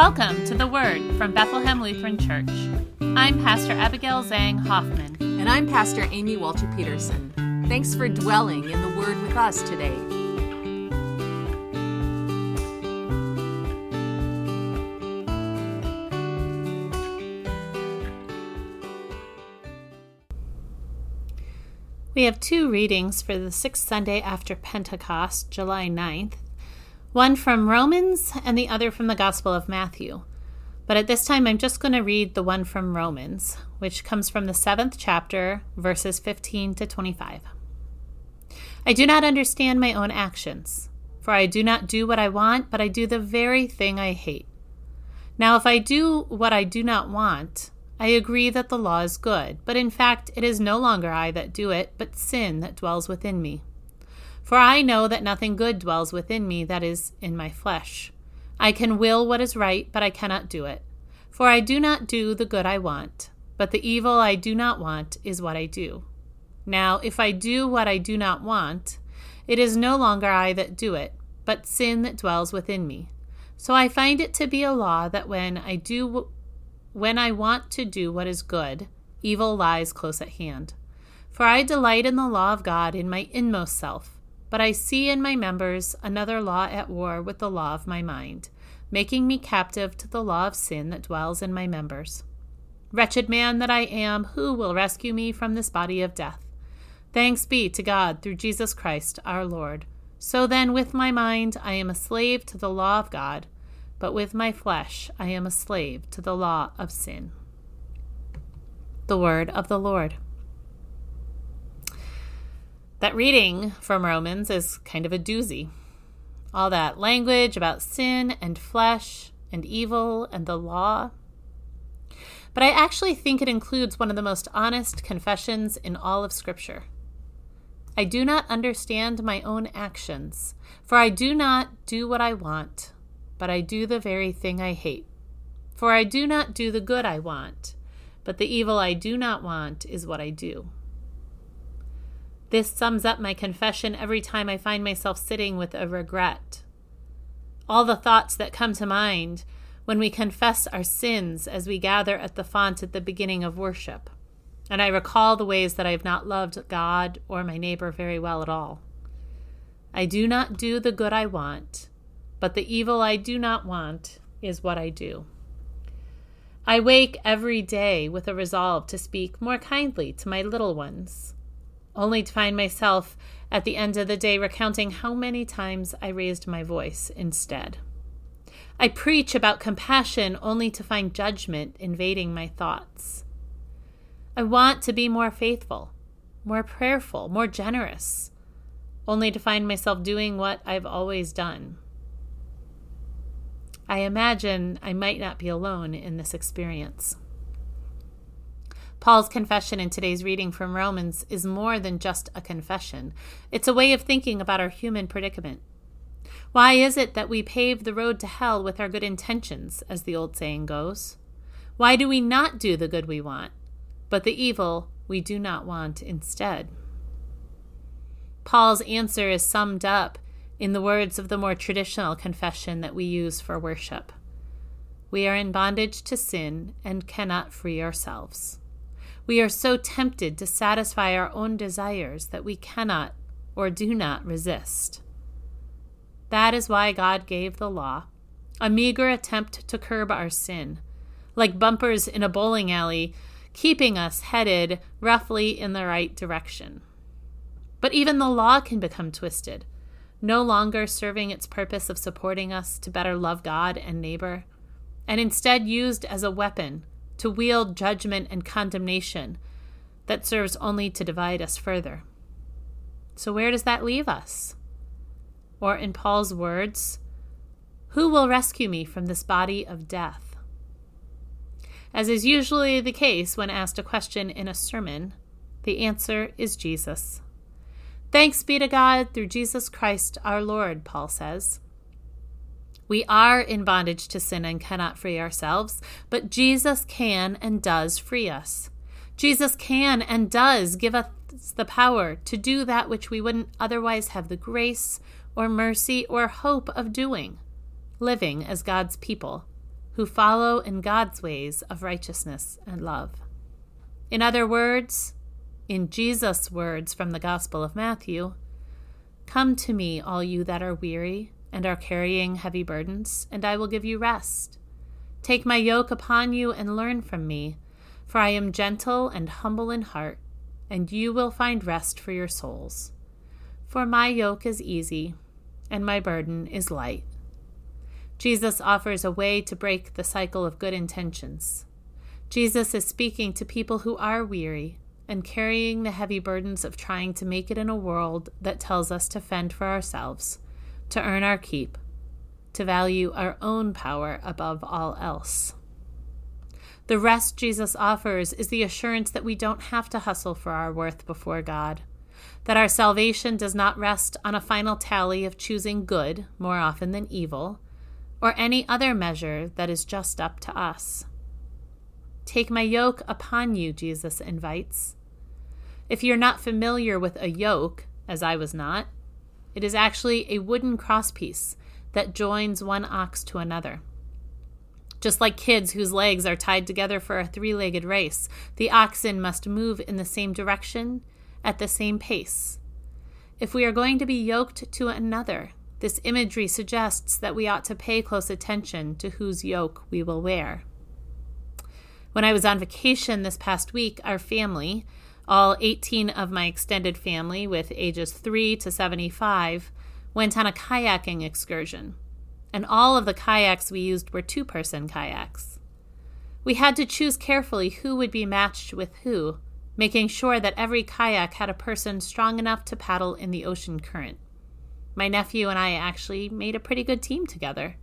Welcome to the Word from Bethlehem Lutheran Church. I'm Pastor Abigail Zhang Hoffman. And I'm Pastor Amy Walter Peterson. Thanks for dwelling in the Word with us today. We have two readings for the sixth Sunday after Pentecost, July 9th, one from Romans and the other from the Gospel of Matthew. But at this time, I'm just going to read the one from Romans, which comes from the seventh chapter, verses 15 to 25. I do not understand my own actions, for I do not do what I want, but I do the very thing I hate. Now, if I do what I do not want, I agree that the law is good, but in fact, it is no longer I that do it, but sin that dwells within me. For I know that nothing good dwells within me, that is, in my flesh. I can will what is right, but I cannot do it. For I do not do the good I want, but the evil I do not want is what I do. Now, if I do what I do not want, it is no longer I that do it, but sin that dwells within me. So I find it to be a law that when I do when I want to do what is good, evil lies close at hand. For I delight in the law of God in my inmost self but I see in my members another law at war with the law of my mind, making me captive to the law of sin that dwells in my members. Wretched man that I am, who will rescue me from this body of death? Thanks be to God through Jesus Christ our Lord. So then, with my mind, I am a slave to the law of God, but with my flesh, I am a slave to the law of sin. The word of the Lord. That reading from Romans is kind of a doozy. All that language about sin and flesh and evil and the law. But I actually think it includes one of the most honest confessions in all of Scripture. I do not understand my own actions, for I do not do what I want, but I do the very thing I hate. For I do not do the good I want, but the evil I do not want is what I do. This sums up my confession every time I find myself sitting with a regret. All the thoughts that come to mind when we confess our sins as we gather at the font at the beginning of worship. And I recall the ways that I have not loved God or my neighbor very well at all. I do not do the good I want, but the evil I do not want is what I do. I wake every day with a resolve to speak more kindly to my little ones only to find myself at the end of the day recounting how many times I raised my voice instead. I preach about compassion only to find judgment invading my thoughts. I want to be more faithful, more prayerful, more generous, only to find myself doing what I've always done. I imagine I might not be alone in this experience. Paul's confession in today's reading from Romans is more than just a confession, it's a way of thinking about our human predicament. Why is it that we pave the road to hell with our good intentions, as the old saying goes? Why do we not do the good we want, but the evil we do not want instead? Paul's answer is summed up in the words of the more traditional confession that we use for worship. We are in bondage to sin and cannot free ourselves. We are so tempted to satisfy our own desires that we cannot or do not resist. That is why God gave the law, a meager attempt to curb our sin, like bumpers in a bowling alley, keeping us headed roughly in the right direction. But even the law can become twisted, no longer serving its purpose of supporting us to better love God and neighbor, and instead used as a weapon to wield judgment and condemnation that serves only to divide us further. So, where does that leave us? Or, in Paul's words, who will rescue me from this body of death? As is usually the case when asked a question in a sermon, the answer is Jesus. Thanks be to God through Jesus Christ our Lord, Paul says. We are in bondage to sin and cannot free ourselves, but Jesus can and does free us. Jesus can and does give us the power to do that which we wouldn't otherwise have the grace or mercy or hope of doing living as God's people, who follow in God's ways of righteousness and love. In other words, in Jesus' words from the Gospel of Matthew, Come to me, all you that are weary and are carrying heavy burdens, and I will give you rest. Take my yoke upon you and learn from me, for I am gentle and humble in heart, and you will find rest for your souls. For my yoke is easy, and my burden is light. Jesus offers a way to break the cycle of good intentions. Jesus is speaking to people who are weary and carrying the heavy burdens of trying to make it in a world that tells us to fend for ourselves, to earn our keep, to value our own power above all else. The rest Jesus offers is the assurance that we don't have to hustle for our worth before God, that our salvation does not rest on a final tally of choosing good more often than evil, or any other measure that is just up to us. Take my yoke upon you, Jesus invites. If you're not familiar with a yoke, as I was not, it is actually a wooden crosspiece that joins one ox to another. Just like kids whose legs are tied together for a three legged race, the oxen must move in the same direction at the same pace. If we are going to be yoked to another, this imagery suggests that we ought to pay close attention to whose yoke we will wear. When I was on vacation this past week, our family, all 18 of my extended family with ages 3 to 75, went on a kayaking excursion. And all of the kayaks we used were two person kayaks. We had to choose carefully who would be matched with who, making sure that every kayak had a person strong enough to paddle in the ocean current. My nephew and I actually made a pretty good team together.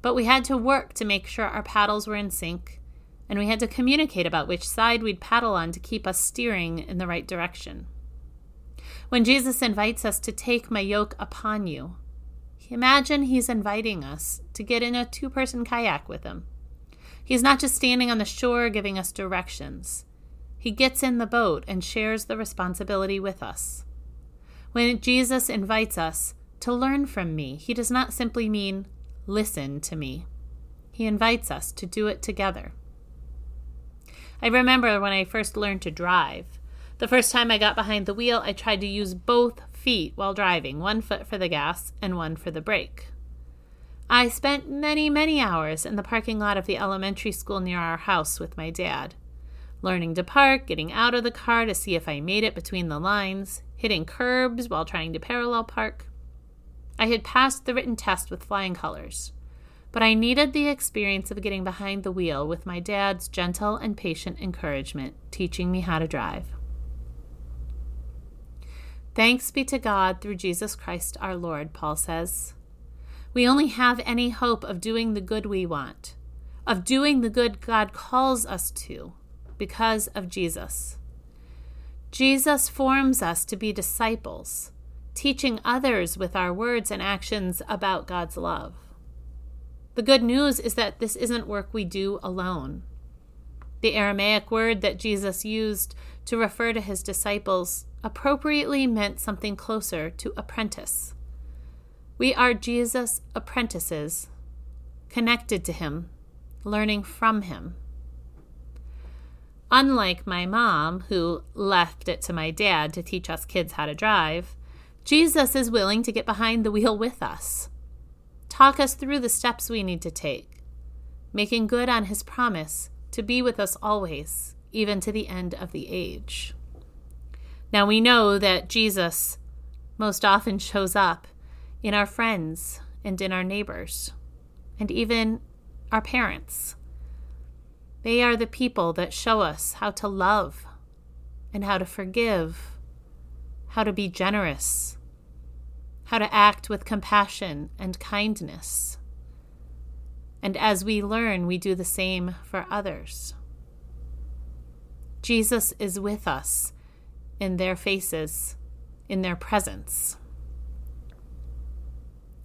But we had to work to make sure our paddles were in sync and we had to communicate about which side we'd paddle on to keep us steering in the right direction. When Jesus invites us to take my yoke upon you, imagine he's inviting us to get in a two person kayak with him. He's not just standing on the shore giving us directions, he gets in the boat and shares the responsibility with us. When Jesus invites us to learn from me, he does not simply mean listen to me. He invites us to do it together. I remember when I first learned to drive. The first time I got behind the wheel, I tried to use both feet while driving, one foot for the gas and one for the brake. I spent many, many hours in the parking lot of the elementary school near our house with my dad, learning to park, getting out of the car to see if I made it between the lines, hitting curbs while trying to parallel park. I had passed the written test with flying colors but I needed the experience of getting behind the wheel with my dad's gentle and patient encouragement, teaching me how to drive. Thanks be to God through Jesus Christ our Lord, Paul says. We only have any hope of doing the good we want, of doing the good God calls us to, because of Jesus. Jesus forms us to be disciples, teaching others with our words and actions about God's love. The good news is that this isn't work we do alone. The Aramaic word that Jesus used to refer to his disciples appropriately meant something closer to apprentice. We are Jesus' apprentices, connected to him, learning from him. Unlike my mom, who left it to my dad to teach us kids how to drive, Jesus is willing to get behind the wheel with us. Talk us through the steps we need to take, making good on his promise to be with us always, even to the end of the age. Now we know that Jesus most often shows up in our friends and in our neighbors, and even our parents. They are the people that show us how to love and how to forgive, how to be generous, how to act with compassion and kindness. And as we learn, we do the same for others. Jesus is with us in their faces, in their presence.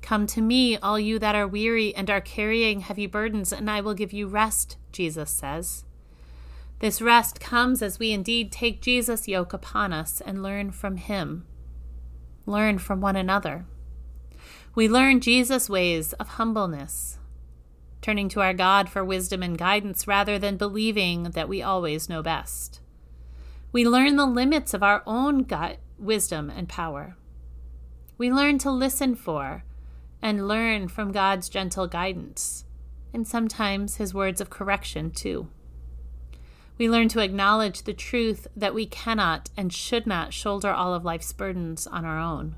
Come to me, all you that are weary and are carrying heavy burdens, and I will give you rest, Jesus says. This rest comes as we indeed take Jesus' yoke upon us and learn from him learn from one another. We learn Jesus' ways of humbleness, turning to our God for wisdom and guidance rather than believing that we always know best. We learn the limits of our own gut, wisdom and power. We learn to listen for and learn from God's gentle guidance, and sometimes His words of correction, too. We learn to acknowledge the truth that we cannot and should not shoulder all of life's burdens on our own.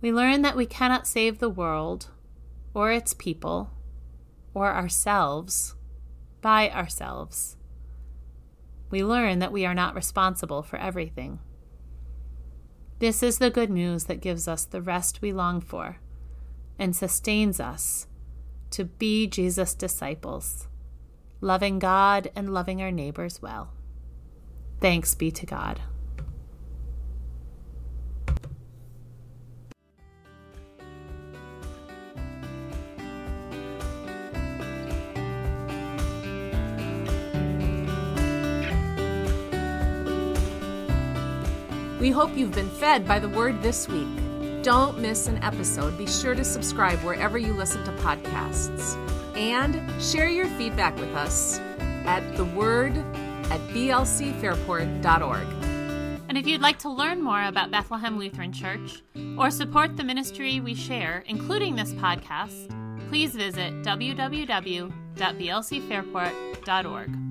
We learn that we cannot save the world or its people or ourselves by ourselves. We learn that we are not responsible for everything. This is the good news that gives us the rest we long for and sustains us to be Jesus' disciples loving God and loving our neighbors well. Thanks be to God. We hope you've been fed by the word this week. Don't miss an episode. Be sure to subscribe wherever you listen to podcasts and share your feedback with us at the word at blcfairport.org. And if you'd like to learn more about Bethlehem Lutheran Church or support the ministry we share, including this podcast, please visit www.blcfairport.org.